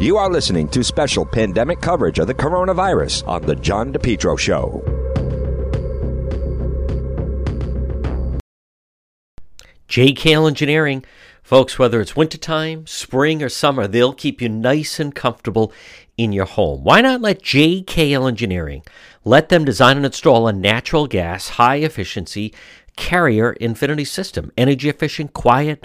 You are listening to special pandemic coverage of the coronavirus on The John DePetro Show. JKL Engineering. Folks, whether it's wintertime, spring, or summer, they'll keep you nice and comfortable in your home. Why not let JKL Engineering let them design and install a natural gas, high efficiency carrier infinity system? Energy efficient, quiet,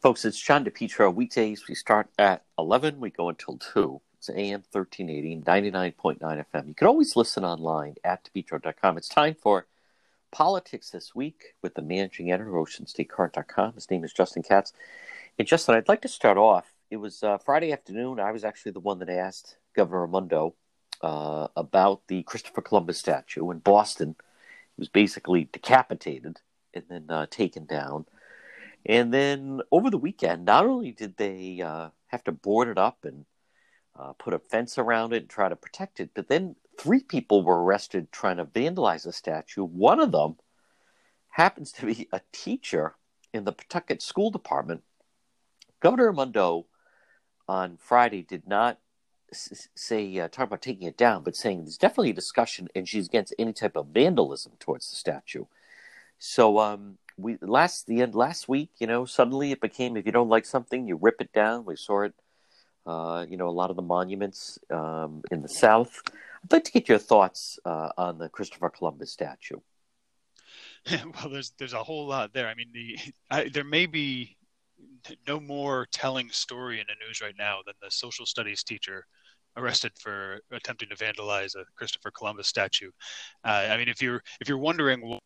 Folks, it's John DePetro. Weekdays, we start at 11, we go until 2. It's AM 1380, 99.9 FM. You can always listen online at DePetro.com. It's time for Politics This Week with the managing editor of OceanStateCurrent.com. His name is Justin Katz. And Justin, I'd like to start off. It was uh, Friday afternoon. I was actually the one that asked Governor Raimondo uh, about the Christopher Columbus statue in Boston. He was basically decapitated and then uh, taken down. And then over the weekend, not only did they uh, have to board it up and uh, put a fence around it and try to protect it, but then three people were arrested trying to vandalize the statue. One of them happens to be a teacher in the Pawtucket School Department. Governor Raimondo on Friday did not say uh, talk about taking it down, but saying there's definitely a discussion, and she's against any type of vandalism towards the statue. So um, we last the end last week, you know, suddenly it became if you don't like something, you rip it down. We saw it, uh, you know, a lot of the monuments um, in the South. I'd like to get your thoughts uh, on the Christopher Columbus statue. well, there's there's a whole lot there. I mean, the I, there may be no more telling story in the news right now than the social studies teacher arrested for attempting to vandalize a Christopher Columbus statue. Uh, I mean, if you're if you're wondering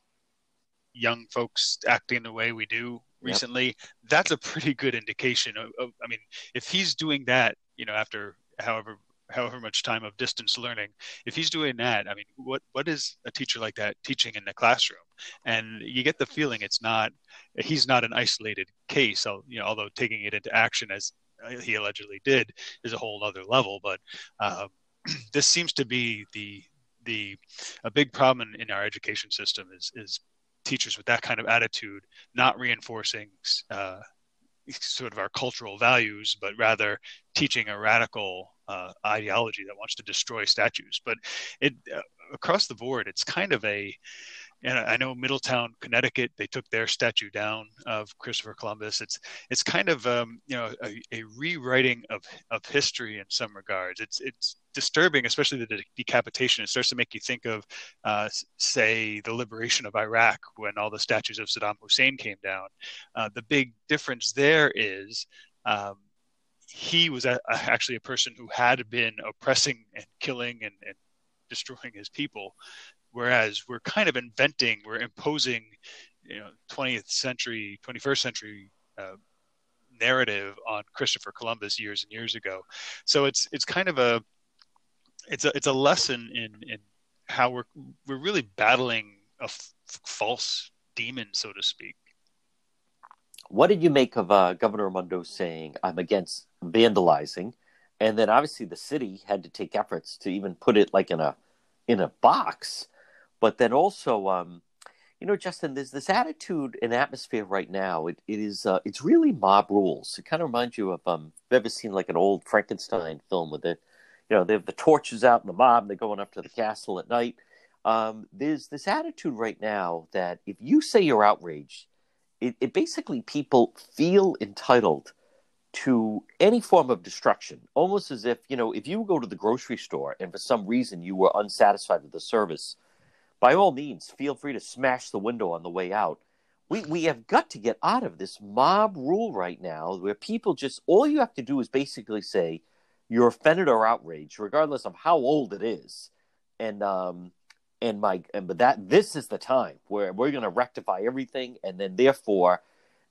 young folks acting the way we do recently, yep. that's a pretty good indication of, of, I mean, if he's doing that, you know, after however however much time of distance learning if he's doing that i mean what what is a teacher like that teaching in the classroom and you get the feeling it's not he's not an isolated case you know although taking it into action as he allegedly did is a whole other level but um, this seems to be the the a big problem in, in our education system is is teachers with that kind of attitude not reinforcing uh, sort of our cultural values, but rather teaching a radical uh, ideology that wants to destroy statues. But it uh, across the board, it's kind of a and I know Middletown, Connecticut, they took their statue down of Christopher Columbus. It's it's kind of um, you know a, a, rewriting of, of history in some regards. It's it's disturbing, especially the de- decapitation. It starts to make you think of, uh, say, the liberation of Iraq when all the statues of Saddam Hussein came down. Uh, the big difference there is. Um, he was a, a, actually a person who had been oppressing and killing and, and destroying his people whereas we're kind of inventing, we're imposing, you know, 20th century, 21st century uh, narrative on Christopher Columbus years and years ago. So it's it's kind of a it's a it's a lesson in in how we're we're really battling a f- false demon, so to speak. What did you make of uh, Governor Raimondo saying, "I'm against vandalizing," and then obviously the city had to take efforts to even put it like in a in a box but then also, um, you know, Justin, there's this attitude and atmosphere right now. It, it is uh, it's really mob rules. It kind of reminds you of um, you've ever seen like an old Frankenstein film with it, you know, they have the torches out in the mob. They're going up to the castle at night. Um, there's this attitude right now that if you say you're outraged, it, it basically people feel entitled to any form of destruction, almost as if, you know, if you go to the grocery store and for some reason you were unsatisfied with the service, by all means, feel free to smash the window on the way out. We, we have got to get out of this mob rule right now where people just, all you have to do is basically say, you're offended or outraged, regardless of how old it is. And, um, and my, and but that, this is the time where we're going to rectify everything. And then therefore,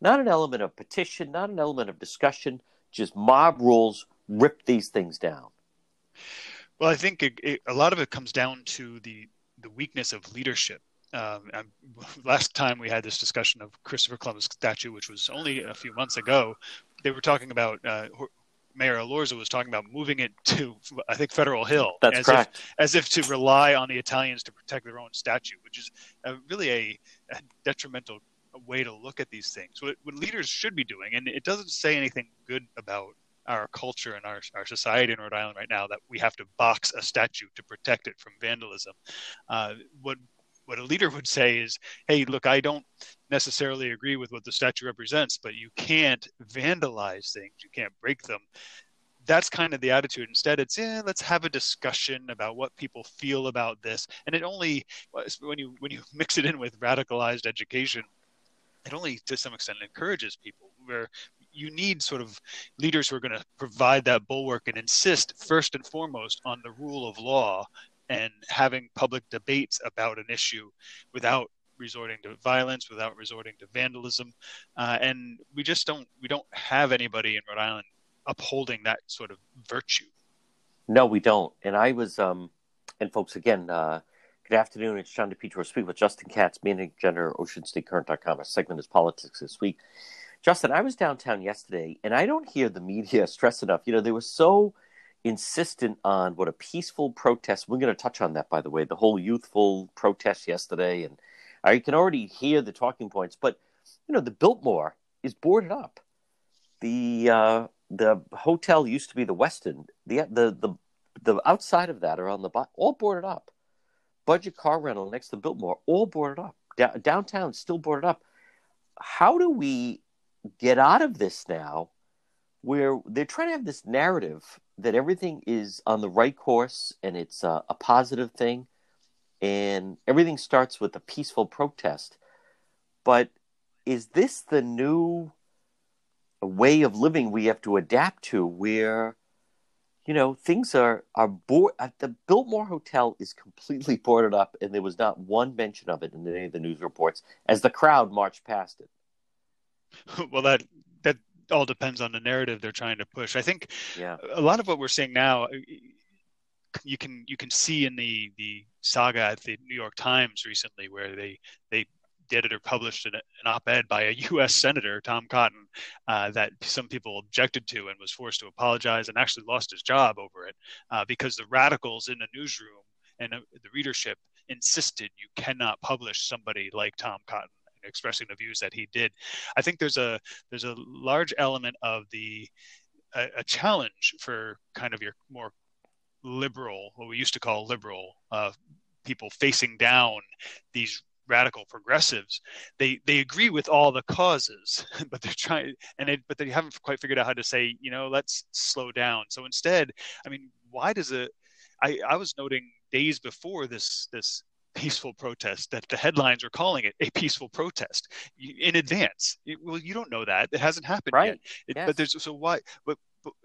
not an element of petition, not an element of discussion, just mob rules rip these things down. Well, I think it, it, a lot of it comes down to the the weakness of leadership. Um, last time we had this discussion of Christopher Columbus statue, which was only a few months ago, they were talking about uh, Mayor Elorza was talking about moving it to, I think, Federal Hill. That's as correct. If, as if to rely on the Italians to protect their own statue, which is a, really a, a, detrimental way to look at these things. What, what leaders should be doing, and it doesn't say anything good about our culture and our, our society in Rhode Island right now that we have to box a statue to protect it from vandalism. Uh, what what a leader would say is, "Hey, look, I don't necessarily agree with what the statue represents, but you can't vandalize things. You can't break them." That's kind of the attitude. Instead, it's yeah, let's have a discussion about what people feel about this. And it only when you when you mix it in with radicalized education, it only to some extent encourages people where you need sort of leaders who are going to provide that bulwark and insist first and foremost on the rule of law and having public debates about an issue without resorting to violence, without resorting to vandalism, uh, and we just don't we don't have anybody in Rhode Island upholding that sort of virtue. No, we don't. And I was, um, and folks, again, uh, good afternoon. It's John DePetro speaking with Justin Katz, managing general OceanStateCurrent.com. Our segment is politics this week. Justin, I was downtown yesterday, and I don't hear the media stress enough. You know, they were so insistent on what a peaceful protest. We're going to touch on that, by the way, the whole youthful protest yesterday, and I can already hear the talking points. But you know, the Biltmore is boarded up. The uh, the hotel used to be the Westin. The the the the outside of that are on the all boarded up. Budget car rental next to Biltmore, all boarded up. Da- downtown still boarded up. How do we get out of this now? Where they're trying to have this narrative that everything is on the right course and it's a positive thing and everything starts with a peaceful protest. But is this the new way of living we have to adapt to where you know things are are board uh, the Biltmore Hotel is completely boarded up and there was not one mention of it in any of the news reports as the crowd marched past it. Well that that all depends on the narrative they're trying to push. I think yeah. a lot of what we're seeing now, you can you can see in the the saga at the New York Times recently, where they they did it or published an, an op-ed by a U.S. senator, Tom Cotton, uh, that some people objected to and was forced to apologize and actually lost his job over it uh, because the radicals in the newsroom and uh, the readership insisted you cannot publish somebody like Tom Cotton expressing the views that he did. I think there's a there's a large element of the a challenge for kind of your more liberal, what we used to call liberal uh, people facing down these radical progressives they they agree with all the causes but they're trying and it, but they haven't quite figured out how to say you know let's slow down so instead i mean why does it i i was noting days before this this peaceful protest that the headlines are calling it a peaceful protest in advance. It, well, you don't know that; it hasn't happened right. yet. It, yes. But there's so why? But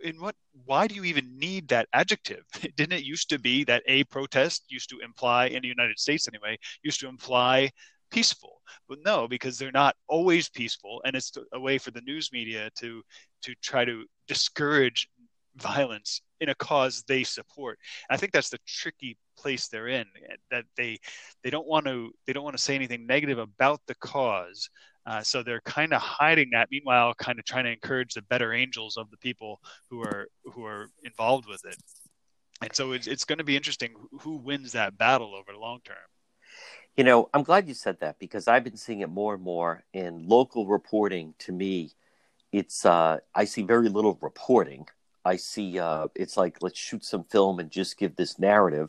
in what? Why do you even need that adjective? Didn't it used to be that a protest used to imply in the United States anyway used to imply peaceful? But no, because they're not always peaceful, and it's a way for the news media to to try to discourage violence in a cause they support. I think that's the tricky place they're in eh, that they they don't want to they don't want to say anything negative about the cause uh, so they're kind of hiding that meanwhile kind of trying to encourage the better angels of the people who are who are involved with it and so it's, it's going to be interesting who wins that battle over the long term You know, I'm glad you said that because I've been seeing it more and more in local reporting. To me, it's uh, I see very little reporting. I see uh, it's like let's shoot some film and just give this narrative.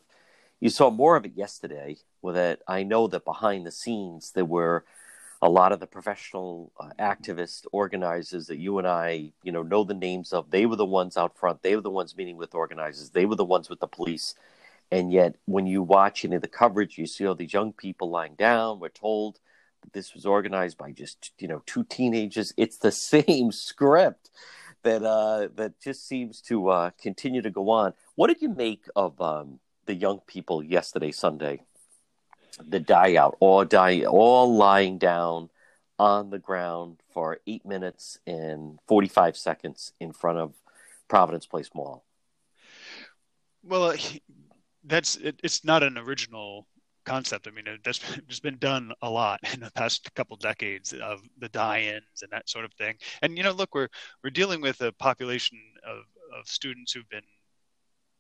You saw more of it yesterday. With that, I know that behind the scenes there were a lot of the professional uh, activists, organizers that you and I, you know, know the names of. They were the ones out front. They were the ones meeting with organizers. They were the ones with the police and yet, when you watch any of the coverage, you see all these young people lying down. We're told that this was organized by just you know two teenagers. It's the same script that uh, that just seems to uh, continue to go on. What did you make of um, the young people yesterday, Sunday? The die out, all die, all lying down on the ground for eight minutes and forty five seconds in front of Providence Place Mall. Well, uh, that's it, it's not an original concept. I mean, that's just been done a lot in the past couple decades of the die-ins and that sort of thing. And you know, look, we're we're dealing with a population of of students who've been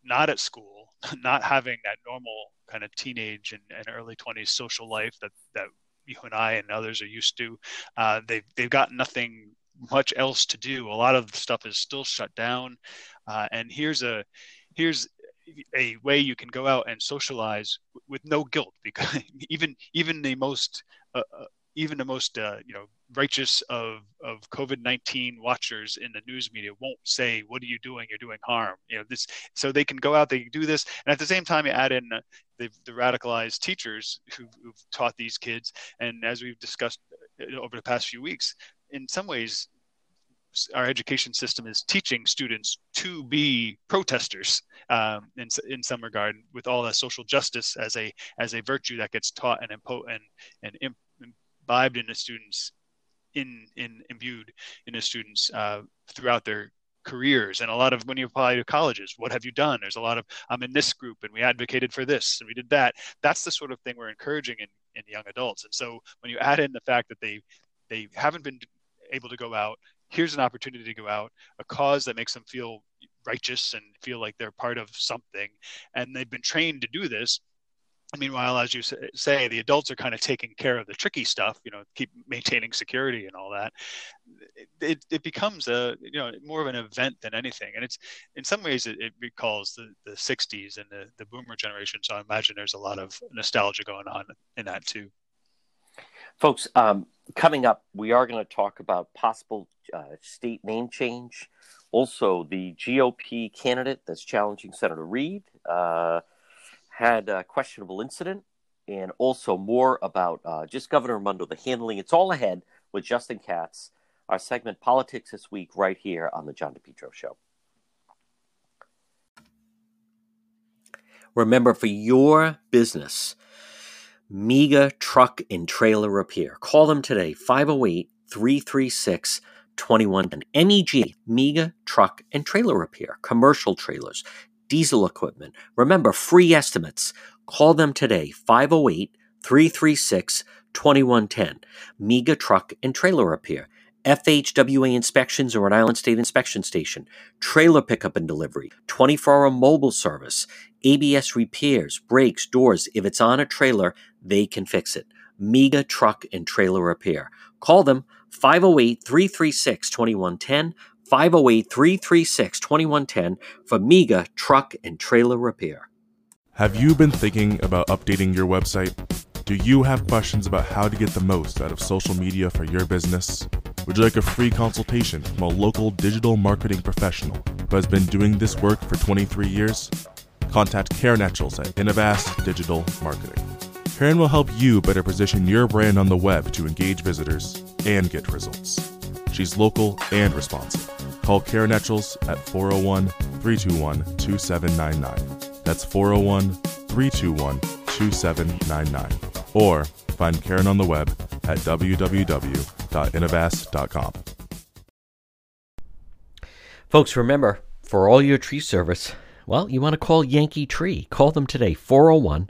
not at school, not having that normal kind of teenage and, and early 20s social life that that you and I and others are used to. Uh, they've they've got nothing much else to do. A lot of stuff is still shut down, uh, and here's a here's a way you can go out and socialize with no guilt because even even the most uh, uh, even the most uh, you know righteous of of COVID nineteen watchers in the news media won't say, "What are you doing? You're doing harm." You know this, so they can go out, they can do this, and at the same time, you add in the, the radicalized teachers who, who've taught these kids, and as we've discussed uh, over the past few weeks, in some ways, our education system is teaching students to be protesters um, in in some regard, with all that social justice as a as a virtue that gets taught and impo- and and imbibed in the students, in in imbued in the students uh, throughout their careers and a lot of when you apply to colleges what have you done there's a lot of i'm in this group and we advocated for this and we did that that's the sort of thing we're encouraging in, in young adults and so when you add in the fact that they they haven't been able to go out here's an opportunity to go out, a cause that makes them feel righteous and feel like they're part of something. And they've been trained to do this. Meanwhile, as you say, the adults are kind of taking care of the tricky stuff, you know, keep maintaining security and all that. It, it becomes a, you know, more of an event than anything. And it's, in some ways, it, it recalls the, the 60s and the, the boomer generation. So I imagine there's a lot of nostalgia going on in that too. Folks, um, coming up, we are going to talk about possible uh, state name change. Also, the GOP candidate that's challenging Senator Reed uh, had a questionable incident, and also more about uh, just Governor Raimondo, the handling. It's all ahead with Justin Katz, our segment Politics This Week, right here on the John DePetro Show. Remember, for your business, MEGA Truck and Trailer Repair. Call them today, 508 336 2110. MEG, MEGA Truck and Trailer Repair. Commercial trailers, diesel equipment. Remember, free estimates. Call them today, 508 336 2110. MEGA Truck and Trailer Repair. FHWA inspections or an Island State Inspection Station, trailer pickup and delivery, 24 hour mobile service, ABS repairs, brakes, doors. If it's on a trailer, they can fix it. MEGA Truck and Trailer Repair. Call them 508 336 2110. 508 336 2110 for MEGA Truck and Trailer Repair. Have you been thinking about updating your website? Do you have questions about how to get the most out of social media for your business? Would you like a free consultation from a local digital marketing professional who has been doing this work for 23 years? Contact Karen Etchels at Innovast Digital Marketing. Karen will help you better position your brand on the web to engage visitors and get results. She's local and responsive. Call Karen Etchels at 401 321 2799. That's 401 321 2799. Or find Karen on the web at www.innovast.com. Folks, remember, for all your tree service, well, you want to call Yankee Tree. Call them today, 401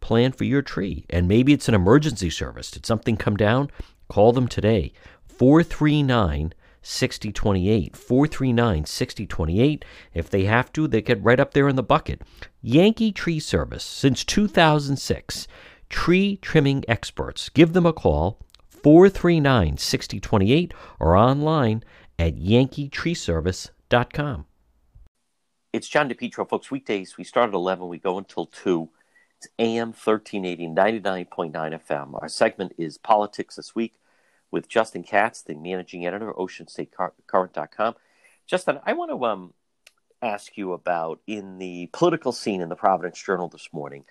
plan for your tree. And maybe it's an emergency service. Did something come down? Call them today. 439 6028. 439 6028. If they have to, they get right up there in the bucket. Yankee Tree Service, since 2006. Tree trimming experts. Give them a call. 439 6028 or online at yankeetreeservice.com. It's John DePetro, folks. Weekdays, we start at 11, we go until 2. It's AM 1380, 99.9 FM. Our segment is Politics This Week with Justin Katz, the managing editor OceanStateCurrent.com. Justin, I want to um, ask you about in the political scene in the Providence Journal this morning.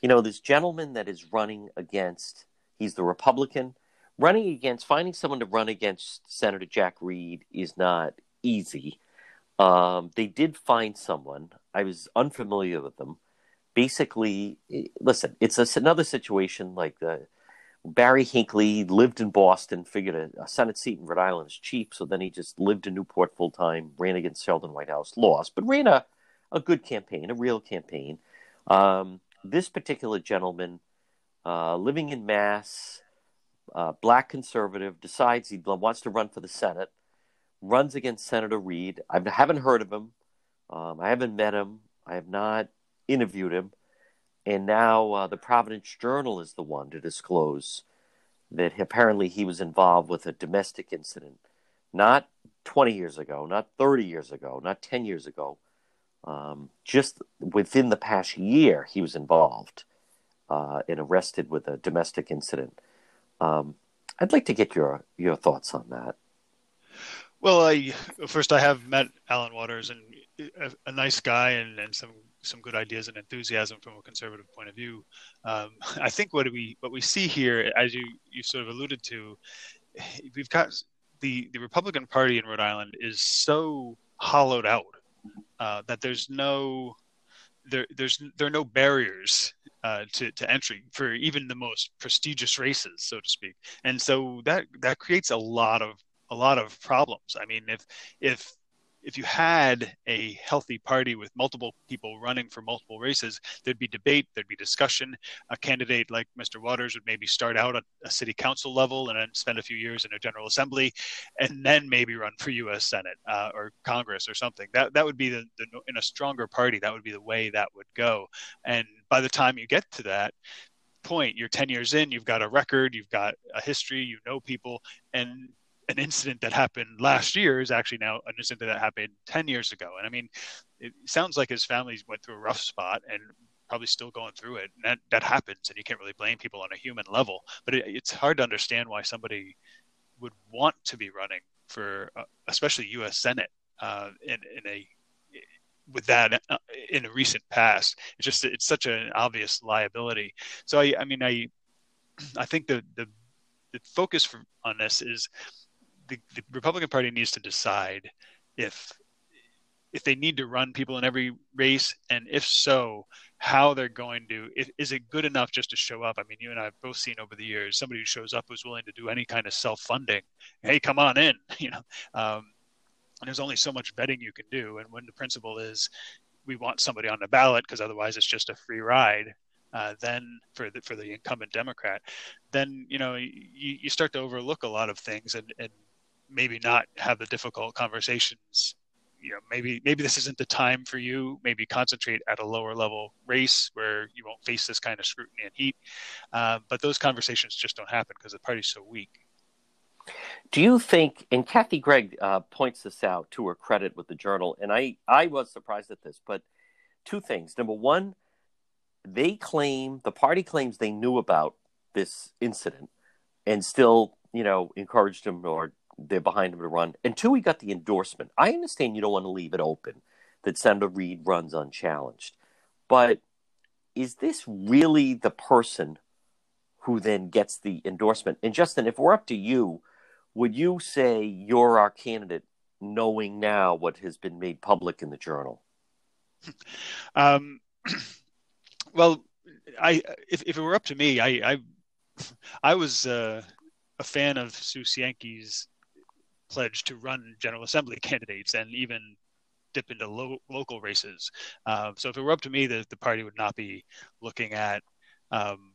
You know, this gentleman that is running against, he's the Republican running against finding someone to run against Senator Jack Reed is not easy. Um, they did find someone. I was unfamiliar with them. Basically, listen, it's a, another situation like the Barry Hinckley lived in Boston, figured a, a, Senate seat in Rhode Island is cheap, so then he just lived in Newport full time, ran against Sheldon Whitehouse, lost, but ran a, a good campaign, a real campaign. Um, this particular gentleman, uh, living in Mass, uh, black conservative, decides he wants to run for the Senate, runs against Senator Reed. I haven't heard of him. Um, I haven't met him. I have not interviewed him. And now uh, the Providence Journal is the one to disclose that apparently he was involved with a domestic incident, not 20 years ago, not 30 years ago, not 10 years ago. Um, just within the past year, he was involved uh, and arrested with a domestic incident. Um, I'd like to get your your thoughts on that. Well, I first I have met Allen Waters and a, a nice guy and, and some some good ideas and enthusiasm from a conservative point of view. Um, I think what we what we see here, as you you sort of alluded to, we've got the the Republican Party in Rhode Island is so hollowed out uh, that there's no there there's there are no barriers uh, to to entry for even the most prestigious races, so to speak, and so that that creates a lot of a lot of problems. I mean, if if if you had a healthy party with multiple people running for multiple races, there'd be debate, there'd be discussion. A candidate like Mr. Waters would maybe start out at a city council level and then spend a few years in a general assembly, and then maybe run for U.S. Senate uh, or Congress or something. That that would be the, the in a stronger party. That would be the way that would go. And by the time you get to that, point you're 10 years in you've got a record you've got a history you know people and an incident that happened last year is actually now an incident that happened 10 years ago. And I mean, it sounds like his family went through a rough spot and probably still going through it. And that, that happens, and you can't really blame people on a human level. But it, it's hard to understand why somebody would want to be running for, uh, especially U.S. Senate, uh, in, in a with that uh, in a recent past. It's just it's such an obvious liability. So I, I mean, I I think the the the focus for, on this is the, the Republican Party needs to decide if if they need to run people in every race, and if so, how they're going to. If, is it good enough just to show up? I mean, you and I have both seen over the years somebody who shows up who's willing to do any kind of self-funding. Hey, come on in. You know, um, and there's only so much vetting you can do. And when the principle is, we want somebody on the ballot because otherwise it's just a free ride. Uh, then for the for the incumbent Democrat, then you know you, you start to overlook a lot of things and, and maybe not have the difficult conversations. You know maybe maybe this isn't the time for you. Maybe concentrate at a lower level race where you won't face this kind of scrutiny and heat. Uh, but those conversations just don't happen because the party's so weak. Do you think and kathy gregg uh, points this out to her credit with the journal and i i was surprised at this but two things. Number one they claim the party claims they knew about this incident and still, you know, encouraged him or they're behind him to run. Two, he got the endorsement. I understand you don't want to leave it open that Senator Reed runs unchallenged. But is this really the person who then gets the endorsement? And Justin, if we're up to you, would you say you're our candidate knowing now what has been made public in the journal? Um, well, I if, if it were up to me, I I, I was uh, a fan of Sue Cienki's pledge to run General Assembly candidates and even dip into lo- local races. Um, so if it were up to me, the, the party would not be looking at um,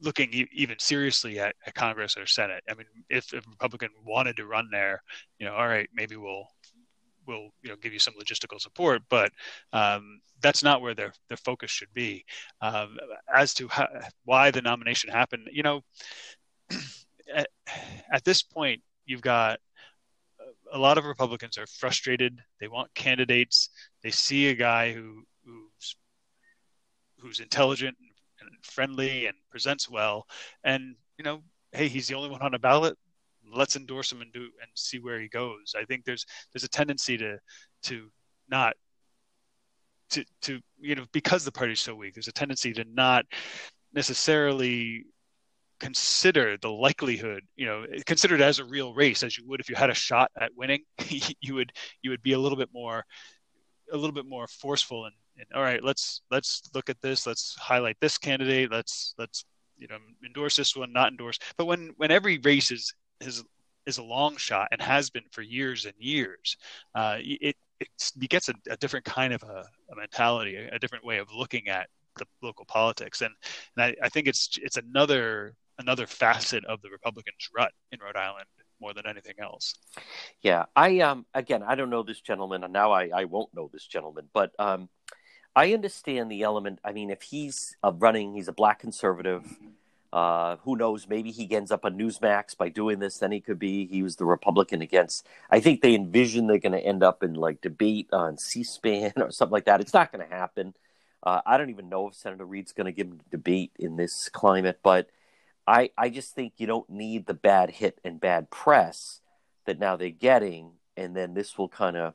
looking e- even seriously at, at, Congress or Senate. I mean, if, a Republican wanted to run there, you know, all right, maybe we'll we'll you know give you some logistical support, but um, that's not where their their focus should be. Um, as to why the nomination happened, you know, at, at this point, you've got a lot of Republicans are frustrated. They want candidates. They see a guy who who's who's intelligent and friendly and presents well, and you know, hey, he's the only one on a ballot. Let's endorse him and do and see where he goes. I think there's there's a tendency to to not to to you know because the party's so weak. There's a tendency to not necessarily consider the likelihood you know consider it as a real race as you would if you had a shot at winning you would you would be a little bit more a little bit more forceful and, and all right let's let's look at this. Let's highlight this candidate. Let's let's you know endorse this one not endorse. But when when every race is is is a long shot and has been for years and years uh, it it gets a, a different kind of a, a mentality a, a different way of looking at the local politics. And, and I, I think it's it's another another facet of the Republicans' rut in Rhode Island more than anything else. Yeah, I um again I don't know this gentleman, and now I I won't know this gentleman, but um I understand the element. I mean, if he's running, he's a black conservative. Uh, who knows? Maybe he ends up on Newsmax by doing this. Then he could be. He was the Republican against. I think they envision they're going to end up in like debate on C-SPAN or something like that. It's not going to happen. Uh, I don't even know if Senator Reed's going to give him a debate in this climate, but I, I just think you don't need the bad hit and bad press that now they're getting, and then this will kind of,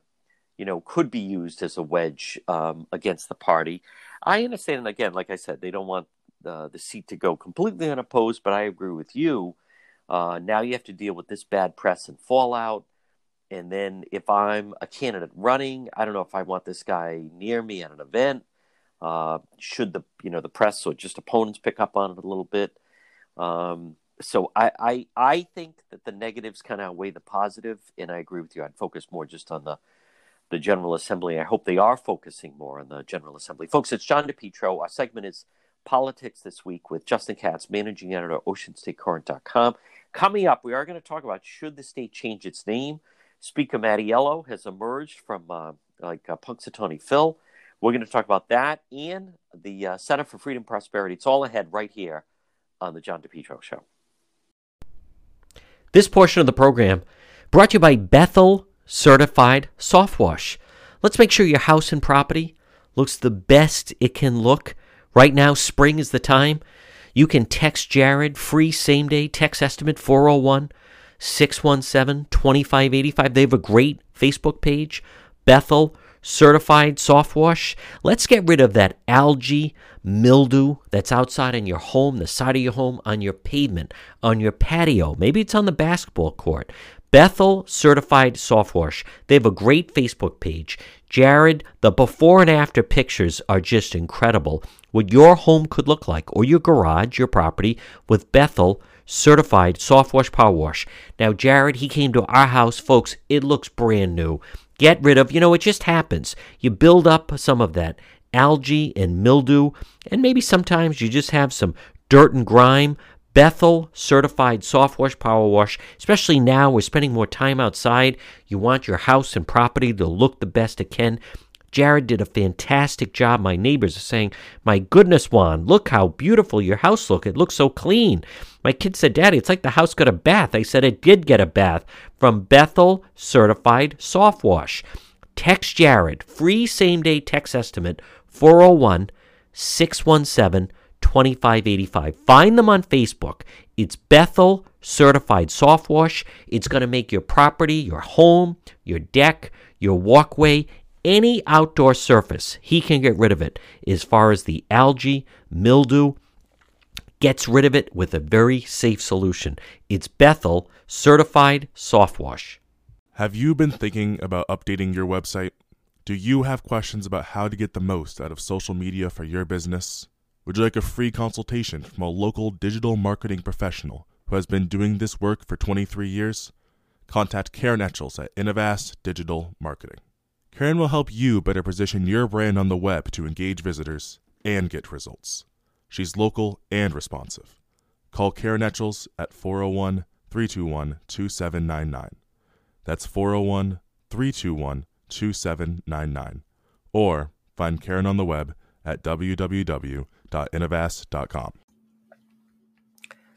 you know, could be used as a wedge um, against the party. I understand, and again, like I said, they don't want the the seat to go completely unopposed, but I agree with you. Uh, now you have to deal with this bad press and fallout. And then if I'm a candidate running, I don't know if I want this guy near me at an event. Uh, should the you know the press or just opponents pick up on it a little bit? Um, so I, I I think that the negatives kind of outweigh the positive, and I agree with you. I'd focus more just on the the General Assembly. I hope they are focusing more on the General Assembly, folks. It's John DePetro. Our segment is politics this week with Justin Katz, managing editor, OceanStateCurrent.com. Coming up, we are going to talk about should the state change its name. Speaker Mattiello has emerged from uh, like uh, Punxsutawney Phil. We're going to talk about that and the uh, Center for Freedom Prosperity. It's all ahead right here on the John DePetro Show. This portion of the program brought to you by Bethel Certified Soft Wash. Let's make sure your house and property looks the best it can look. Right now, spring is the time. You can text Jared, free same day text estimate 401 617 2585. They have a great Facebook page, Bethel certified soft wash. Let's get rid of that algae, mildew that's outside in your home, the side of your home, on your pavement, on your patio. Maybe it's on the basketball court. Bethel Certified Soft Wash. They have a great Facebook page. Jared, the before and after pictures are just incredible. What your home could look like, or your garage, your property, with Bethel Certified Soft Wash Power Wash. Now, Jared, he came to our house, folks. It looks brand new get rid of, you know, it just happens. You build up some of that algae and mildew, and maybe sometimes you just have some dirt and grime. Bethel certified soft wash power wash, especially now we're spending more time outside. You want your house and property to look the best it can. Jared did a fantastic job. My neighbors are saying, My goodness, Juan, look how beautiful your house look. It looks so clean. My kid said, Daddy, it's like the house got a bath. I said it did get a bath from Bethel Certified Soft Wash. Text Jared, free same day text estimate 401 617 2585. Find them on Facebook. It's Bethel Certified Soft Wash. It's going to make your property, your home, your deck, your walkway, any outdoor surface, he can get rid of it as far as the algae, mildew, gets rid of it with a very safe solution. It's Bethel Certified Soft Wash. Have you been thinking about updating your website? Do you have questions about how to get the most out of social media for your business? Would you like a free consultation from a local digital marketing professional who has been doing this work for 23 years? Contact Karen Etchels at Innovast Digital Marketing. Karen will help you better position your brand on the web to engage visitors and get results. She's local and responsive. Call Karen Etchels at 401 321 2799. That's 401 321 2799. Or find Karen on the web at www.innovast.com.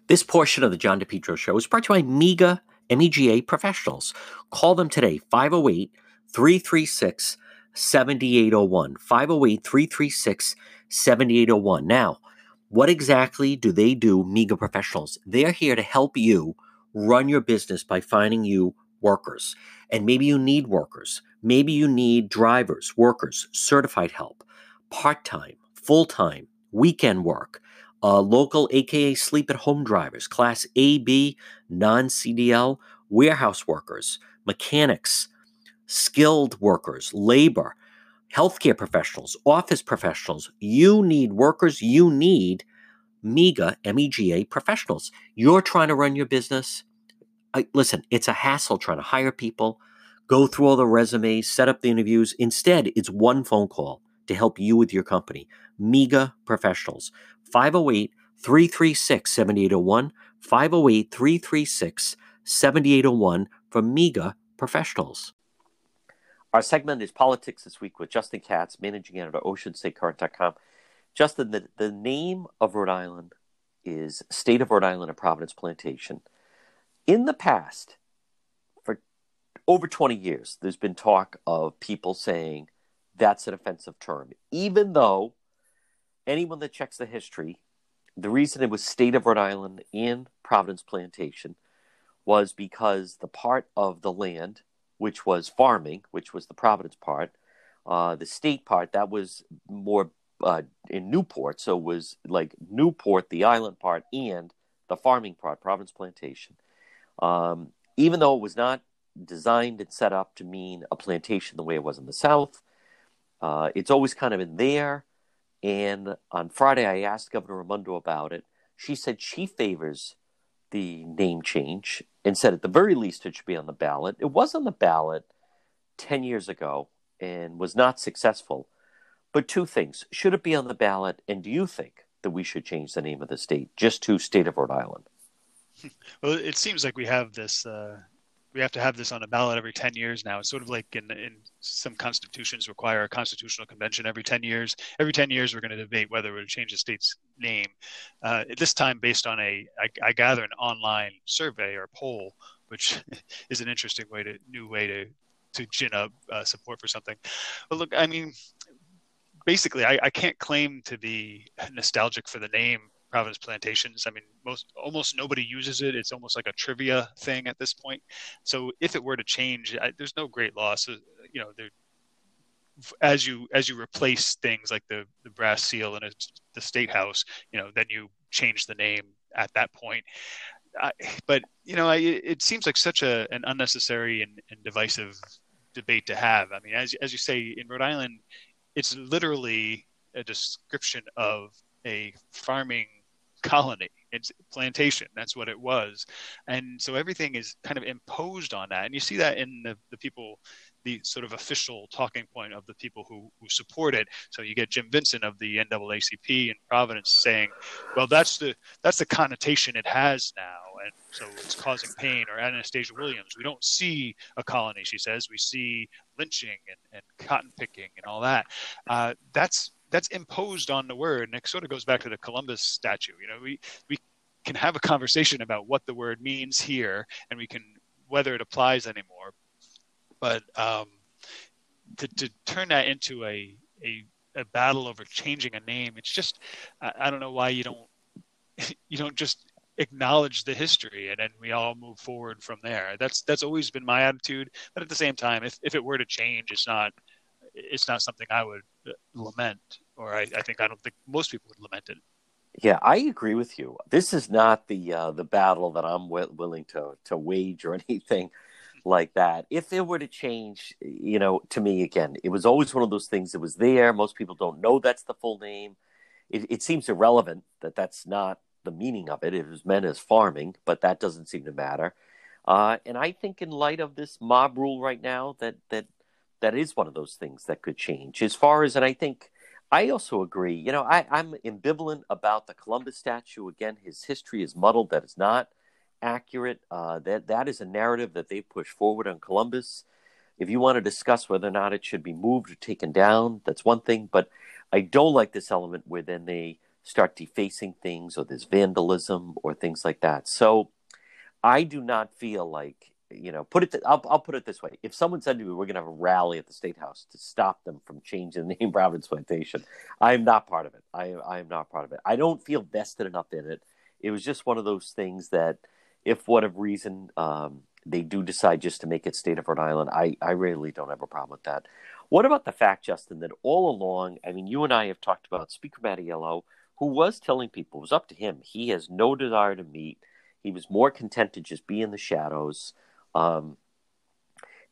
This portion of the John DePetro Show is brought to you by MEGA MEGA professionals. Call them today, 508 336 7801. 508 336 7801. Now, what exactly do they do, MEGA professionals? They're here to help you run your business by finding you workers. And maybe you need workers. Maybe you need drivers, workers, certified help, part time, full time, weekend work, uh, local AKA sleep at home drivers, class AB, non CDL, warehouse workers, mechanics, skilled workers, labor, healthcare professionals, office professionals. You need workers. You need MEGA, MEGA professionals. You're trying to run your business. I, listen, it's a hassle trying to hire people, go through all the resumes, set up the interviews. Instead, it's one phone call to help you with your company. MEGA professionals. 508 336 7801. 508 336 7801 for MEGA professionals. Our segment is Politics This Week with Justin Katz, managing editor, OceanStateCurrent.com. Justin, the, the name of Rhode Island is State of Rhode Island and Providence Plantation. In the past, for over 20 years, there's been talk of people saying that's an offensive term, even though anyone that checks the history, the reason it was State of Rhode Island and Providence Plantation was because the part of the land which was farming, which was the Providence part. Uh, the state part that was more uh, in Newport, so it was like Newport, the island part, and the farming part, Providence Plantation. Um, even though it was not designed and set up to mean a plantation the way it was in the South, uh, it's always kind of in there. And on Friday, I asked Governor Raimondo about it. She said she favors the name change and said at the very least it should be on the ballot. It was on the ballot 10 years ago and was not successful. But two things should it be on the ballot, and do you think that we should change the name of the state just to State of Rhode Island? Well, it seems like we have this uh, we have to have this on a ballot every 10 years now. It's sort of like in, in some constitutions require a constitutional convention every 10 years. Every 10 years, we're going to debate whether we're to change the state's name. Uh, this time, based on a, I, I gather, an online survey or poll, which is an interesting way to new way to to gin up uh, support for something. But look, I mean, basically, I, I can't claim to be nostalgic for the name Providence Plantations. I mean, most almost nobody uses it. It's almost like a trivia thing at this point. So if it were to change, I, there's no great loss. Uh, you know, there, as you as you replace things like the the brass seal in a, the state house, you know, then you change the name at that point. I, but you know, I, it seems like such a an unnecessary and, and divisive debate to have. I mean, as as you say in Rhode Island, it's literally a description of a farming colony. It's plantation. That's what it was. And so everything is kind of imposed on that. And you see that in the, the people the sort of official talking point of the people who, who support it. So you get jim vincent of the naacp in providence saying well that's the that's the connotation it has now. And so it's causing pain. Or anastasia williams we don't see a colony she says. We see lynching and, and cotton picking and all that. Uh, that's that's imposed on the word, and it sort of goes back to the Columbus statue. You know, we we can have a conversation about what the word means here, and we can whether it applies anymore. But um, to to turn that into a a a battle over changing a name. It's just I, I don't know why you don't you don't just acknowledge the history and then we all move forward from there. That's that's always been my attitude. But at the same time, if if it were to change, it's not it's not something I would uh, lament, or I, I think I don't think most people would lament it. Yeah, I agree with you. This is not the uh, the battle that I'm w- willing to to wage or anything like that. If it were to change, you know, to me again, it was always one of those things that was there. Most people don't know that's the full name. It, it seems irrelevant that that's not the meaning of it. It was meant as farming, but that doesn't seem to matter. Uh, and I think, in light of this mob rule right now, that that that is one of those things that could change. As far as, and I think I also agree. You know, I, I'm ambivalent about the Columbus statue. Again, his history is muddled. That is not accurate. Uh, that that is a narrative that they push forward on Columbus. If you want to discuss whether or not it should be moved or taken down, that's one thing. But I don't like this element where then they start defacing things or there's vandalism or things like that. So I do not feel like you know, put it. Th- I'll, I'll put it this way: if someone said to me, "We're going to have a rally at the state house to stop them from changing the name Providence Plantation," I am not part of it. I I am not part of it. I don't feel vested enough in it. It was just one of those things that, if for whatever reason um, they do decide just to make it state of Rhode Island, I I really don't have a problem with that. What about the fact, Justin, that all along, I mean, you and I have talked about Speaker Mattiello, who was telling people it was up to him. He has no desire to meet. He was more content to just be in the shadows. Um,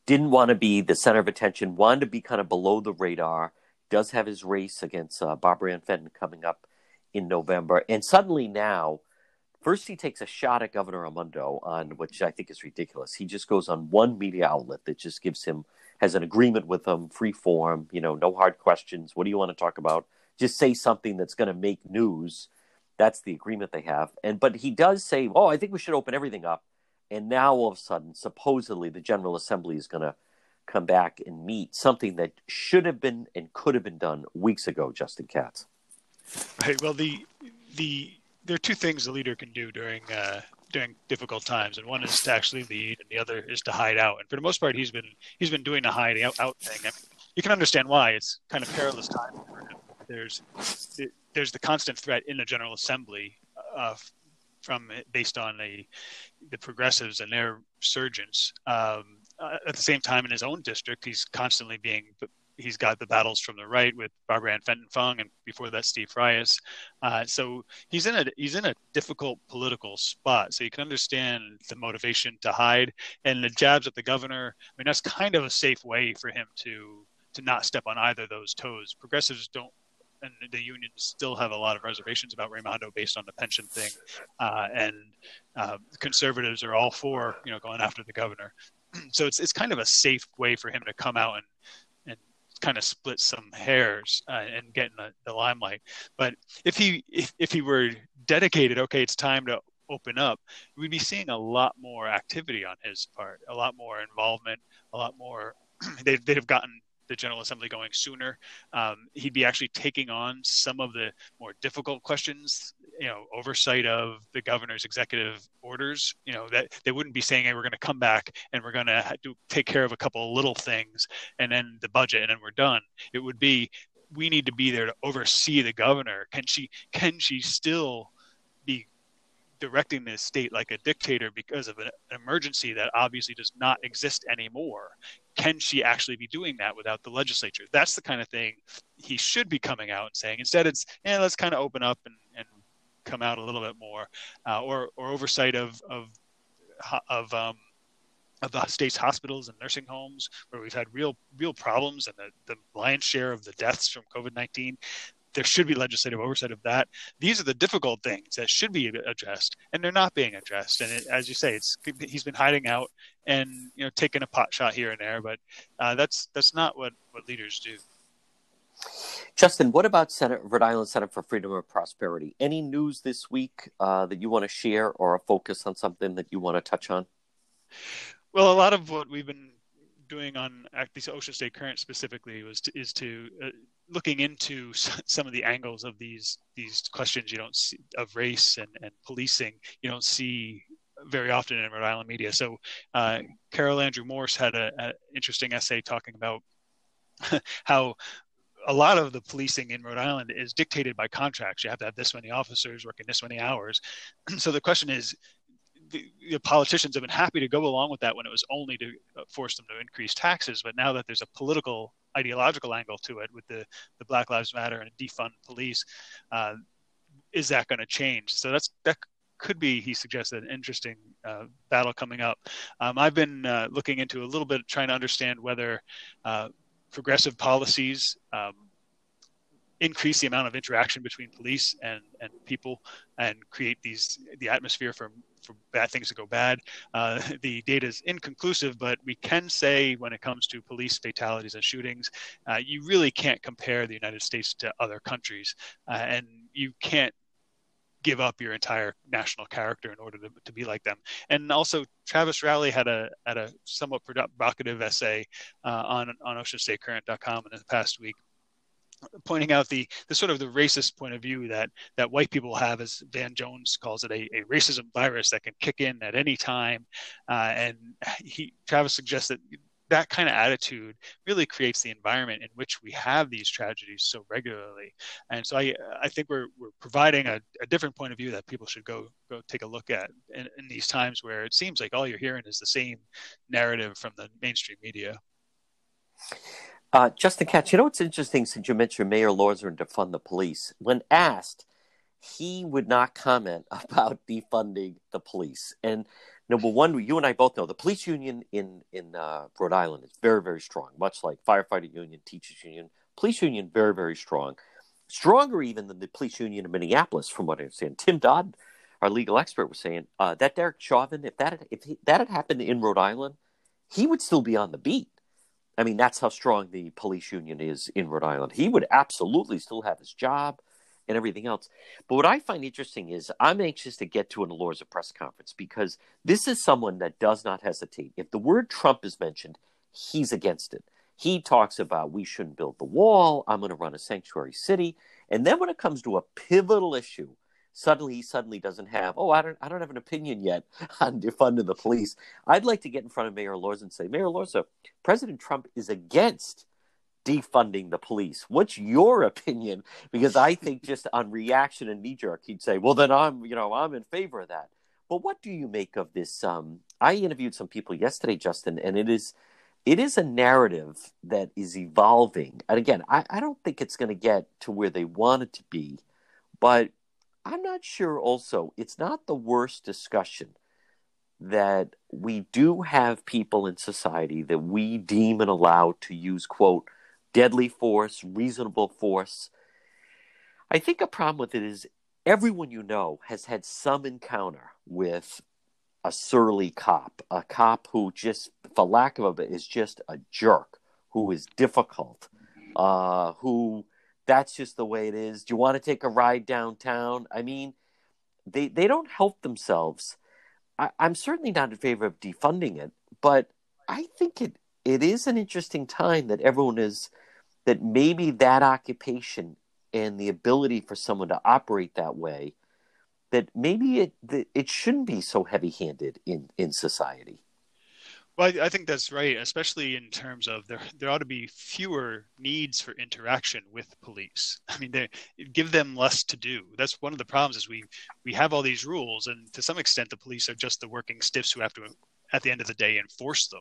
didn't want to be the center of attention, wanted to be kind of below the radar. Does have his race against uh, Barbara Ann Fenton coming up in November. And suddenly now, first he takes a shot at Governor Raimondo on which I think is ridiculous. He just goes on one media outlet that just gives him has an agreement with him, free form, you know, no hard questions. What do you want to talk about? Just say something that's going to make news. That's the agreement they have. And but he does say, "Oh, I think we should open everything up." And now all of a sudden, supposedly, the General Assembly is going to come back and meet something that should have been and could have been done weeks ago. Justin Katz. Right. Well, the the there are two things a leader can do during uh, during difficult times, and one is to actually lead, and the other is to hide out. And for the most part, he's been he's been doing the hiding out, out thing. I mean, you can understand why it's kind of perilous time. There's there's the constant threat in the General Assembly uh, from based on the progressives and their surgents. Um, uh, at the same time, in his own district, he's constantly being he's got the battles from the right with Barbara Ann Fenton Fung, and before that, Steve Frias. Uh, so he's in a he's in a difficult political spot. So you can understand the motivation to hide and the jabs at the governor. I mean, that's kind of a safe way for him to to not step on either of those toes. Progressives don't and the unions still have a lot of reservations about Raimondo based on the pension thing, uh, and uh, conservatives are all for you know going after the governor. so it's it's kind of a safe way for him to come out and and kind of split some hairs uh, and get in the, the limelight. But if he if, if he were dedicated, okay, it's time to open up, we'd be seeing a lot more activity on his part, a lot more involvement, a lot more. they they'd have gotten the General Assembly going sooner. Um, he'd be actually taking on some of the more difficult questions, you know, oversight of the governor's executive orders. You know, that they wouldn't be saying, "Hey, we're going to come back and we're going to take care of a couple of little things, and then the budget, and then we're done." It would be, we need to be there to oversee the governor. Can she? Can she still be directing the state like a dictator because of an emergency that obviously does not exist anymore. Can she actually be doing that without the legislature? That's the kind of thing he should be coming out and saying. Instead, it's yeah, let's kind of open up and, and come out a little bit more, uh, or or oversight of of of um, of the state's hospitals and nursing homes where we've had real real problems and the, the lion's share of the deaths from COVID-19 there should be legislative oversight of that. These are the difficult things that should be addressed, and they're not being addressed. And it, as you say, it's he's been hiding out and you know taking a pot shot here and there, but uh, that's that's not what what leaders do. Justin, what about Senate, Rhode Island Center for Freedom and Prosperity? Any news this week uh, that you want to share, or a focus on something that you want to touch on? Well, a lot of what we've been doing on the Ocean State Current specifically was to, is to uh, looking into some of the angles of these these questions you don't see of race and, and policing you don't see very often in Rhode Island media. So uh, Carroll Andrew Morse had an interesting essay talking about how a lot of the policing in Rhode Island is dictated by contracts. You have to have this many officers working this many hours. so the question is, the, the, politicians have been happy to go along with that when it was only to uh, force them to increase taxes. But now that there's a political, ideological angle to it with the, the Black Lives Matter and defund police, uh, is that going to change? So that's that could be, he suggested, an interesting uh, battle coming up. Um, I've been uh, looking into a little bit, trying to understand whether uh, progressive policies um, increase the amount of interaction between police and, and people and create these the atmosphere for for bad things to go bad. Uh, the data is inconclusive, but we can say when it comes to police fatalities and shootings, uh, you really can't compare the United States to other countries, uh, and you can't give up your entire national character in order to, to be like them. And also, Travis Rowley had a had a somewhat provocative essay uh, on on OceanStateCurrent.com in the past week, pointing out the the sort of the racist point of view that that white people have, as Van Jones calls it, a, a racism virus that can kick in at any time. Uh, and he Travis suggests that that kind of attitude really creates the environment in which we have these tragedies so regularly. And so I, I think we're, we're providing a, a different point of view that people should go, go take a look at in, in these times where it seems like all you're hearing is the same narrative from the mainstream media. Uh, Justin Katz, you know what's interesting since you mentioned Mayor Elorza and defund the police? When asked, he would not comment about defunding the police. And number one, you and I both know the police union in in uh, Rhode Island is very very strong, much like firefighter union, teachers union, police union very very strong, stronger even than the police union in Minneapolis, from what I understand. Tim Dodd, our legal expert, was saying uh, that Derek Chauvin, if that had, if he, that had happened in Rhode Island, he would still be on the beat. I mean, that's how strong the police union is in Rhode Island. He would absolutely still have his job and everything else. But what I find interesting is I'm anxious to get to an Elorza press conference because this is someone that does not hesitate. If the word Trump is mentioned, he's against it. He talks about we shouldn't build the wall. I'm going to run a sanctuary city. And then when it comes to a pivotal issue, suddenly he suddenly doesn't have, oh, I don't, I don't have an opinion yet on defunding the police. I'd like to get in front of Mayor Elorza and say, Mayor Elorza, President Trump is against defunding the police. What's your opinion? Because I think just on reaction and knee jerk, he'd say, "Well, then I'm, you know, I'm in favor of that." But what do you make of this? Um, I interviewed some people yesterday, Justin, and it is, it is a narrative that is evolving. And again, I, I don't think it's going to get to where they want it to be, but I'm not sure. Also, it's not the worst discussion that we do have people in society that we deem and allow to use quote deadly force, reasonable force. I think a problem with it is everyone you know has had some encounter with a surly cop, a cop who just, for lack of a bit, is just a jerk, who is difficult, uh, who that's just the way it is. Do you want to take a ride downtown? I mean, they they don't help themselves. I, I'm certainly not in favor of defunding it, but I think it it is an interesting time that everyone is that maybe that occupation and the ability for someone to operate that way that maybe it it shouldn't be so heavy-handed in in society well I, I, think that's right especially in terms of there there ought to be fewer needs for interaction with police. I mean give them less to do. That's one of the problems is we we have all these rules and to some extent the police are just the working stiffs who have to at the end of the day enforce them.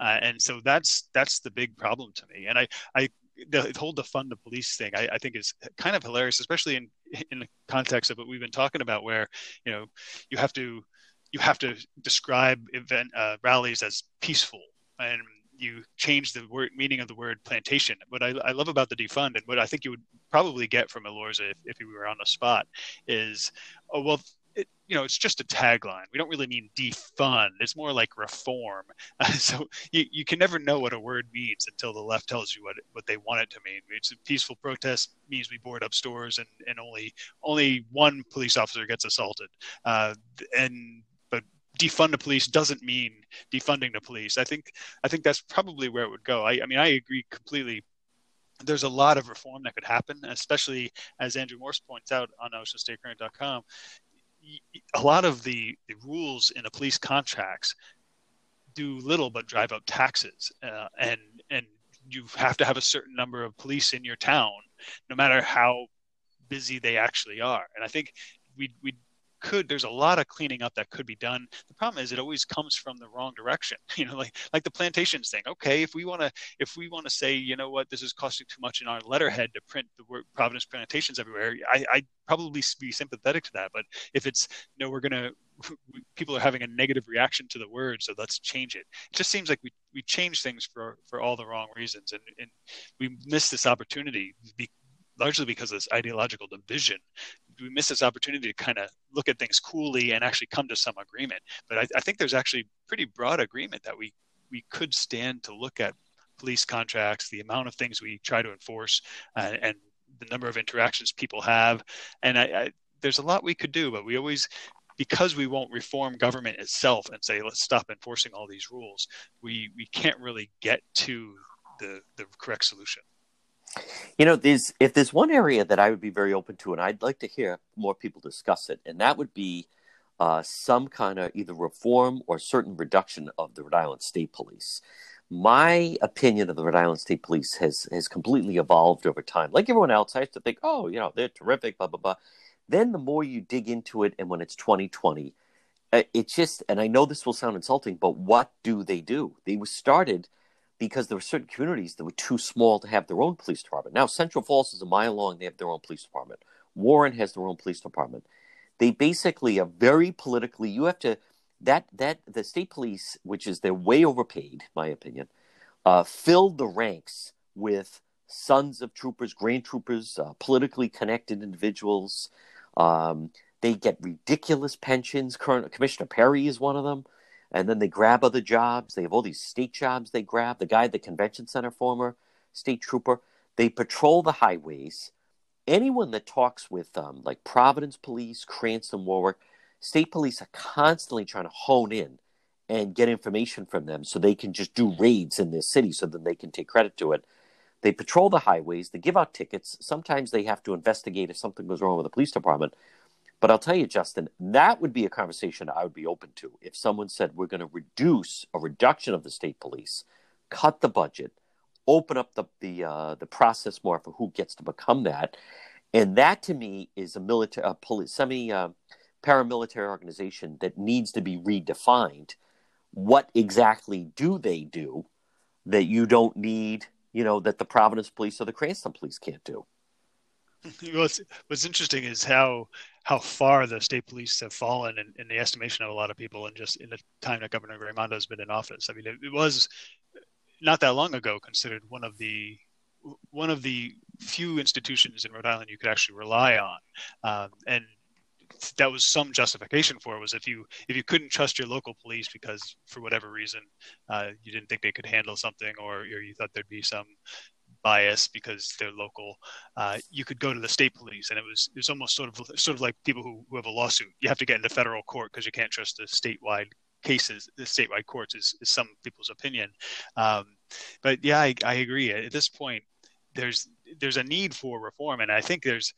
Uh, and so that's that's the big problem to me. And i i the whole defund the police thing I, I, think is kind of hilarious, especially in in the context of what we've been talking about, where you know you have to you have to describe event uh, rallies as peaceful and you change the word meaning of the word plantation. What I, I love about the defund and what I think you would probably get from Elorza if, if you were on the spot is, oh well, it, you know, it's just a tagline. We don't really mean defund. It's more like reform. So you, you can never know what a word means until the left tells you what what they want it to mean. It's a peaceful protest means we board up stores and, and only only one police officer gets assaulted. Uh, and defund the police doesn't mean defunding the police. I think I think that's probably where it would go. I, I mean I agree completely there's a lot of reform that could happen, especially as Andrew Morse points out on OceanStateCurrent.com a lot of the, the rules in the police contracts do little but drive up taxes uh, and and you have to have a certain number of police in your town, no matter how busy they actually are. And I think we we could there's a lot of cleaning up that could be done. The problem is it always comes from the wrong direction you know like like the plantations thing. Okay if we want to if we want to say you know what? This is costing too much in our letterhead to print the word providence plantations everywhere i i probably be sympathetic to that. But if it's you know we're gonna people are having a negative reaction to the word so let's change it. It just seems like we we change things for for all the wrong reasons and and we miss this opportunity largely because of this ideological division we miss this opportunity to kind of look at things coolly and actually come to some agreement. But I, I think there's actually pretty broad agreement that we we could stand to look at police contracts, the amount of things we try to enforce, uh, and the number of interactions people have. And I, I, there's a lot we could do, but we always, because we won't reform government itself and say let's stop enforcing all these rules, we we can't really get to the the correct solution. You know, there's if there's one area that I would be very open to, and I'd like to hear more people discuss it, and that would be uh, some kind of either reform or certain reduction of the Rhode Island State Police. My opinion of the Rhode Island State Police has has completely evolved over time. Like everyone else, I used to think, oh, you know, they're terrific, blah blah blah. Then the more you dig into it, and when it's 2020, uh, it's just, and I know this will sound insulting, but what do they do? They were started because there were certain communities that were too small to have their own police department. Now, Central Falls is a mile long, they have their own police department. Warren has their own police department. They basically are very politically, you have to, that, that, the state police, which is they're way overpaid, my opinion, uh, filled the ranks with sons of troopers, grand troopers, uh, politically connected individuals. Um, they get ridiculous pensions. Current Commissioner Perry is one of them and then they grab other jobs. They have all these state jobs they grab. The guy at the convention center, former state trooper, they patrol the highways. Anyone that talks with um, like Providence Police, Cranston, Warwick, state police are constantly trying to hone in and get information from them so they can just do raids in their city so then they can take credit to it. They patrol the highways, they give out tickets. Sometimes they have to investigate if something goes wrong with the police department. But I'll tell you, Justin, that would be a conversation I would be open to if someone said we're going to reduce a reduction of the state police, cut the budget, open up the the uh, the process more for who gets to become that, and that to me is a military, a police, semi uh, paramilitary organization that needs to be redefined. What exactly do they do that you don't need? You know that the Providence Police or the Cranston Police can't do. what's, what's interesting is how how far the state police have fallen in, in, the estimation of a lot of people and just in the time that Governor Raimondo has been in office. I mean, it, it, was not that long ago considered one of the one of the few institutions in Rhode Island you could actually rely on, um, and that was some justification for it was if you if you couldn't trust your local police because for whatever reason uh, you didn't think they could handle something or, or you thought there'd be some bias because they're local. Uh, you could go to the state police, and it was it was almost sort of sort of like people who, who have a lawsuit. You have to get into federal court because you can't trust the statewide cases, the statewide courts is, is some people's opinion. Um, but yeah, I, I agree. At this point, there's there's a need for reform, and I think there's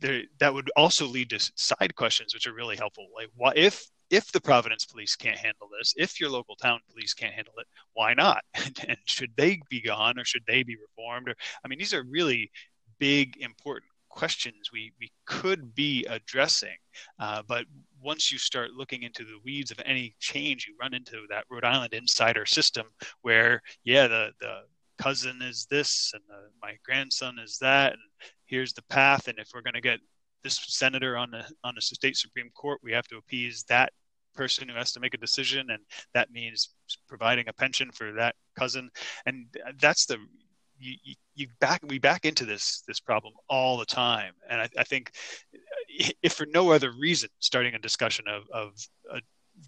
there that would also lead to side questions, which are really helpful. Like, what if if the Providence police can't handle this, if your local town police can't handle it, why not? and should they be gone or should they be reformed? Or I mean, these are really big, important questions we we could be addressing. Uh, but once you start looking into the weeds of any change, you run into that Rhode Island insider system where, yeah, the the cousin is this and the, my grandson is that, and here's the path. And if we're going to get this senator on the on the state supreme court we have to appease that person who has to make a decision and that means providing a pension for that cousin. And that's the you, you back we back into this this problem all the time. And I, I think if for no other reason starting a discussion of of a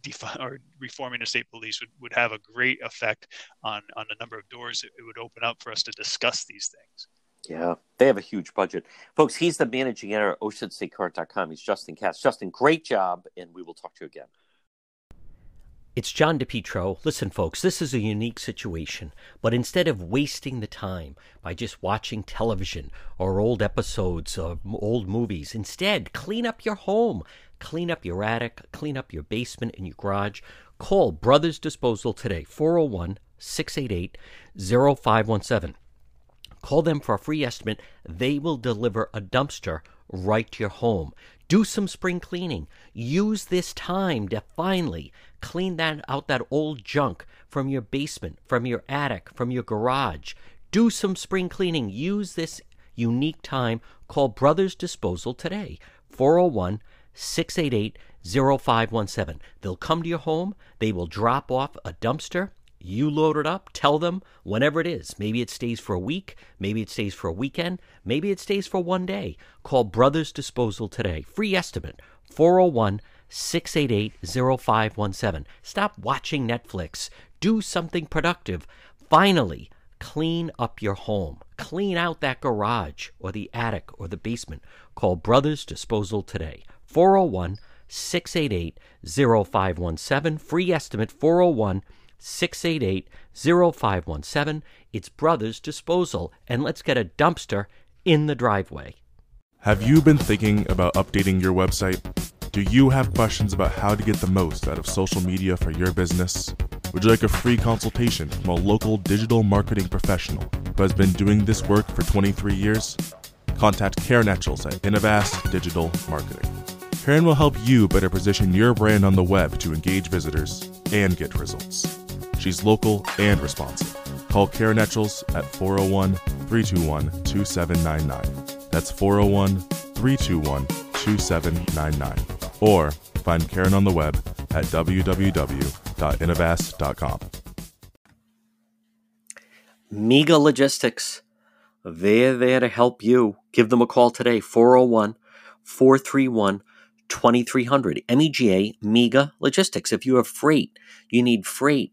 defi- or reforming the state police would, would have a great effect on on the number of doors it would open up for us to discuss these things yeah, they have a huge budget. Folks, he's the managing editor at OceanStateCurrent.com. He's Justin Katz. Justin, great job, and we will talk to you again. It's John DePetro. Listen, folks, this is a unique situation, but instead of wasting the time by just watching television or old episodes of old movies, instead, clean up your home, clean up your attic, clean up your basement and your garage. Call Brothers Disposal today, 401 688 0517. Call them for a free estimate. They will deliver a dumpster right to your home. Do some spring cleaning. Use this time to finally clean that out that old junk from your basement, from your attic, from your garage. Do some spring cleaning. Use this unique time. Call Brothers Disposal today. 401 688 0517. They'll come to your home. They will drop off a dumpster. You load it up, tell them whenever it is. Maybe it stays for a week, maybe it stays for a weekend, maybe it stays for one day. Call Brothers Disposal today. Free estimate 401 688 0517. Stop watching Netflix. Do something productive. Finally, clean up your home. Clean out that garage or the attic or the basement. Call Brothers Disposal today. 401 688 0517. Free estimate 401 688 0517. It's Brothers Disposal. And let's get a dumpster in the driveway. Have you been thinking about updating your website? Do you have questions about how to get the most out of social media for your business? Would you like a free consultation from a local digital marketing professional who has been doing this work for 23 years? Contact Karen Etchels at Innovast Digital Marketing. Karen will help you better position your brand on the web to engage visitors and get results. She's local and responsive. Call Karen Etchels at 401 321 2799. That's 401 321 2799. Or find Karen on the web at www.innovast.com. Mega Logistics. They're there to help you. Give them a call today, 401 431 2300. MEGA, Mega Logistics. If you have freight, you need freight,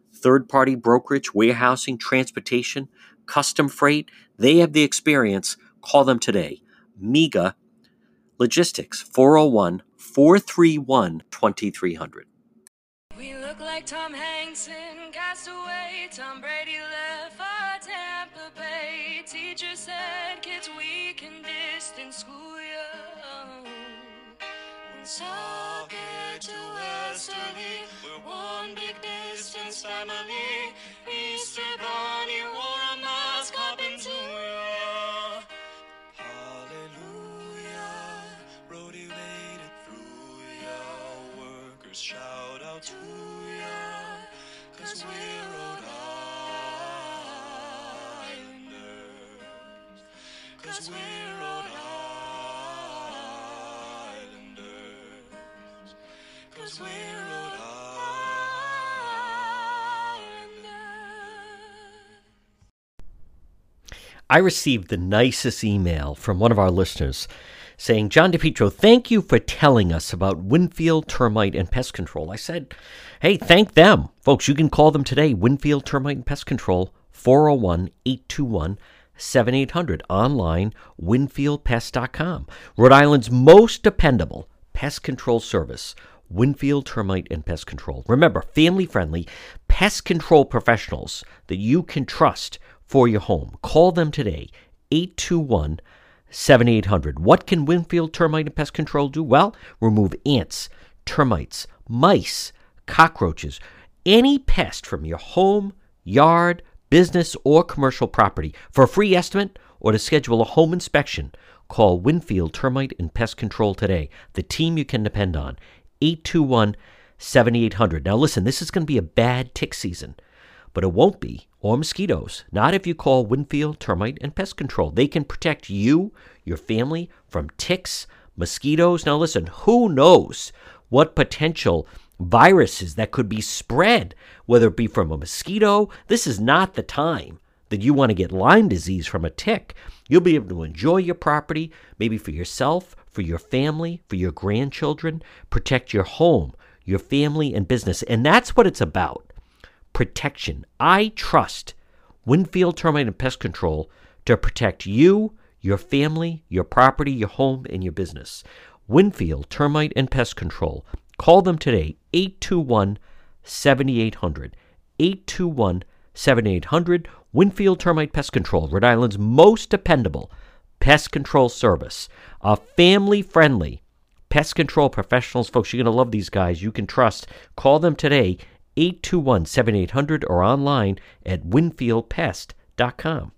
third party brokerage, warehousing, transportation, custom freight. They have the experience. Call them today. MEGA Logistics, 401 431 2300. We look like Tom Hanks in Castaway. Tom Brady left for Tampa Bay. Teacher said, kids, we can distance school you. Woonsocket to Westerly, we're one big distance family. Easter Bunny wore a mask up into ya. Hallelujah, Brody made it through ya. Workers shout out to ya, cause we're Rhode Islanders. Cause we're Rhode Islanders. Cause we're. I received the nicest email from one of our listeners saying, John DePetro, thank you for telling us about Winfield Termite and Pest Control. I said, hey, thank them. Folks, you can call them today, Winfield Termite and Pest Control, 401 821 7800, online, winfieldpest.com. Rhode Island's most dependable pest control service. Winfield Termite and Pest Control. Remember, family friendly pest control professionals that you can trust for your home. Call them today, 821 7800. What can Winfield Termite and Pest Control do? Well, remove ants, termites, mice, cockroaches, any pest from your home, yard, business, or commercial property. For a free estimate or to schedule a home inspection, call Winfield Termite and Pest Control today, the team you can depend on. 821 7800. Now, listen, this is going to be a bad tick season, but it won't be, or mosquitoes. Not if you call Winfield Termite and Pest Control. They can protect you, your family, from ticks, mosquitoes. Now, listen, who knows what potential viruses that could be spread, whether it be from a mosquito? This is not the time that you want to get Lyme disease from a tick. You'll be able to enjoy your property, maybe for yourself, for your family, for your grandchildren, protect your home, your family, and business. And that's what it's about protection. I trust Winfield Termite and Pest Control to protect you, your family, your property, your home, and your business. Winfield Termite and Pest Control. Call them today, 821 7800. 821 7800. Winfield Termite Pest Control, Rhode Island's most dependable pest control service. A family friendly pest control professionals. Folks, you're going to love these guys. You can trust. Call them today, 821 7800, or online at winfieldpest.com.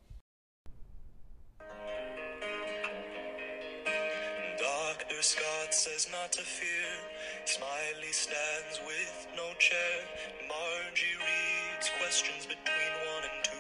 Dr. Scott says not to fear. Smiley stands with no chair. Margie reads questions between one and two.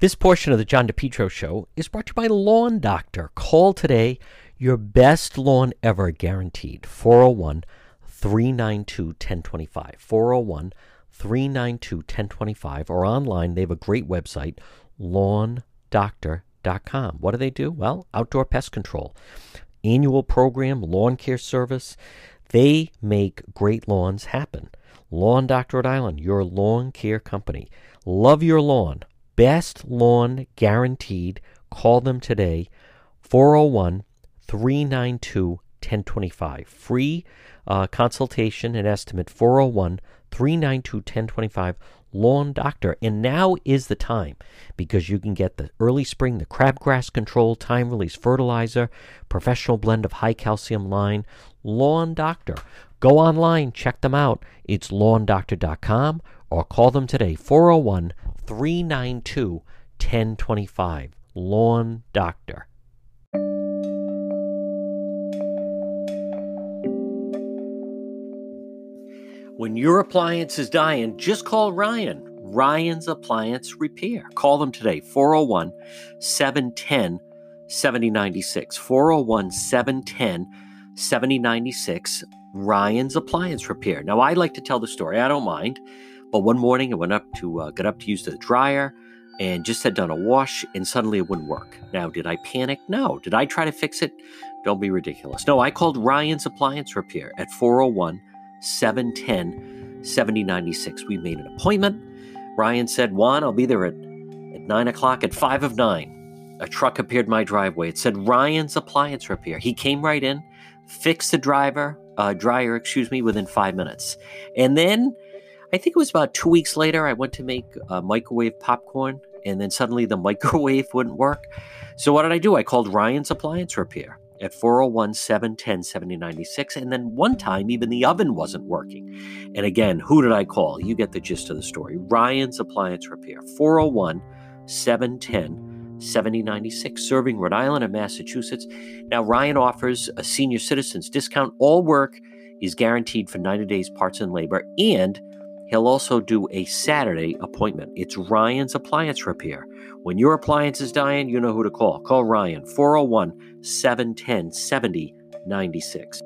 This portion of the John DePetro Show is brought to you by Lawn Doctor. Call today. Your best lawn ever guaranteed. 401 392 1025. 401 392 1025. Or online, they have a great website, lawndoctor.com. What do they do? Well, outdoor pest control, annual program, lawn care service. They make great lawns happen. Lawn Doctor Rhode Island, your lawn care company. Love your lawn. Best lawn guaranteed. Call them today, 401 392 1025. Free uh, consultation and estimate, 401 392 1025. Lawn Doctor. And now is the time because you can get the early spring, the crabgrass control, time release fertilizer, professional blend of high calcium line. Lawn Doctor. Go online, check them out. It's lawndoctor.com or call them today, 401 392 1025. Lawn Doctor. When your appliance is dying, just call Ryan. Ryan's Appliance Repair. Call them today, 401 710 7096. 401 710 7096. Ryan's Appliance Repair. Now, I like to tell the story, I don't mind. But one morning I went up to uh, got up to use the dryer and just had done a wash and suddenly it wouldn't work. Now, did I panic? No. Did I try to fix it? Don't be ridiculous. No, I called Ryan's Appliance Repair at 401 710 7096. We made an appointment. Ryan said, Juan, I'll be there at, at 9 o'clock at 5 of 9. A truck appeared my driveway. It said Ryan's Appliance Repair. He came right in, fixed the driver, uh, dryer, excuse me, within five minutes. And then I think it was about two weeks later, I went to make uh, microwave popcorn, and then suddenly the microwave wouldn't work. So what did I do? I called Ryan's Appliance Repair at 401 710 7096. And then one time, even the oven wasn't working. And again, who did I call? You get the gist of the story. Ryan's Appliance Repair, 401 710 7096, serving Rhode Island and Massachusetts. Now, Ryan offers a senior citizens discount. All work is guaranteed for 90 days parts and labor, and he'll also do a Saturday appointment. It's Ryan's Appliance Repair. When your appliance is dying, you know who to call. Call Ryan, 401 710 7096.